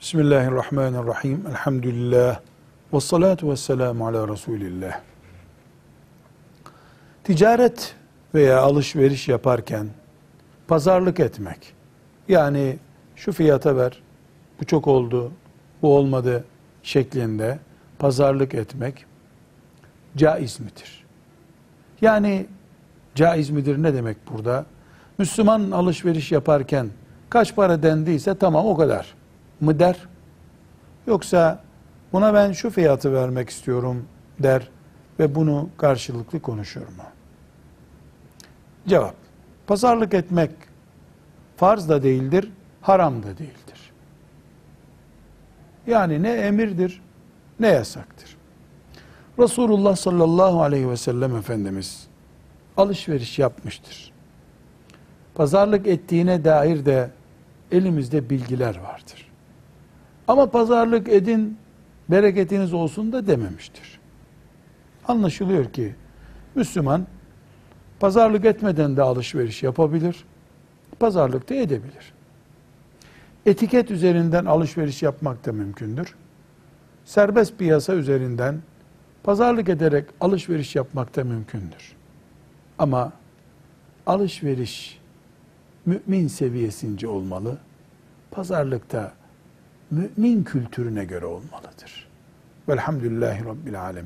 Bismillahirrahmanirrahim. Elhamdülillah. Ve salatu ve selamu ala Resulillah. Ticaret veya alışveriş yaparken pazarlık etmek, yani şu fiyata ver, bu çok oldu, bu olmadı şeklinde pazarlık etmek caiz midir? Yani caiz midir ne demek burada? Müslüman alışveriş yaparken kaç para dendiyse tamam o kadar mı der? Yoksa buna ben şu fiyatı vermek istiyorum der ve bunu karşılıklı konuşur mu? Cevap. Pazarlık etmek farz da değildir, haram da değildir. Yani ne emirdir ne yasaktır. Resulullah sallallahu aleyhi ve sellem Efendimiz alışveriş yapmıştır. Pazarlık ettiğine dair de elimizde bilgiler vardır. Ama pazarlık edin, bereketiniz olsun da dememiştir. Anlaşılıyor ki Müslüman pazarlık etmeden de alışveriş yapabilir, pazarlık da edebilir. Etiket üzerinden alışveriş yapmak da mümkündür. Serbest piyasa üzerinden pazarlık ederek alışveriş yapmak da mümkündür. Ama alışveriş mümin seviyesince olmalı. Pazarlıkta mümin kültürüne göre olmalıdır. Velhamdülillahi Rabbil Alemin.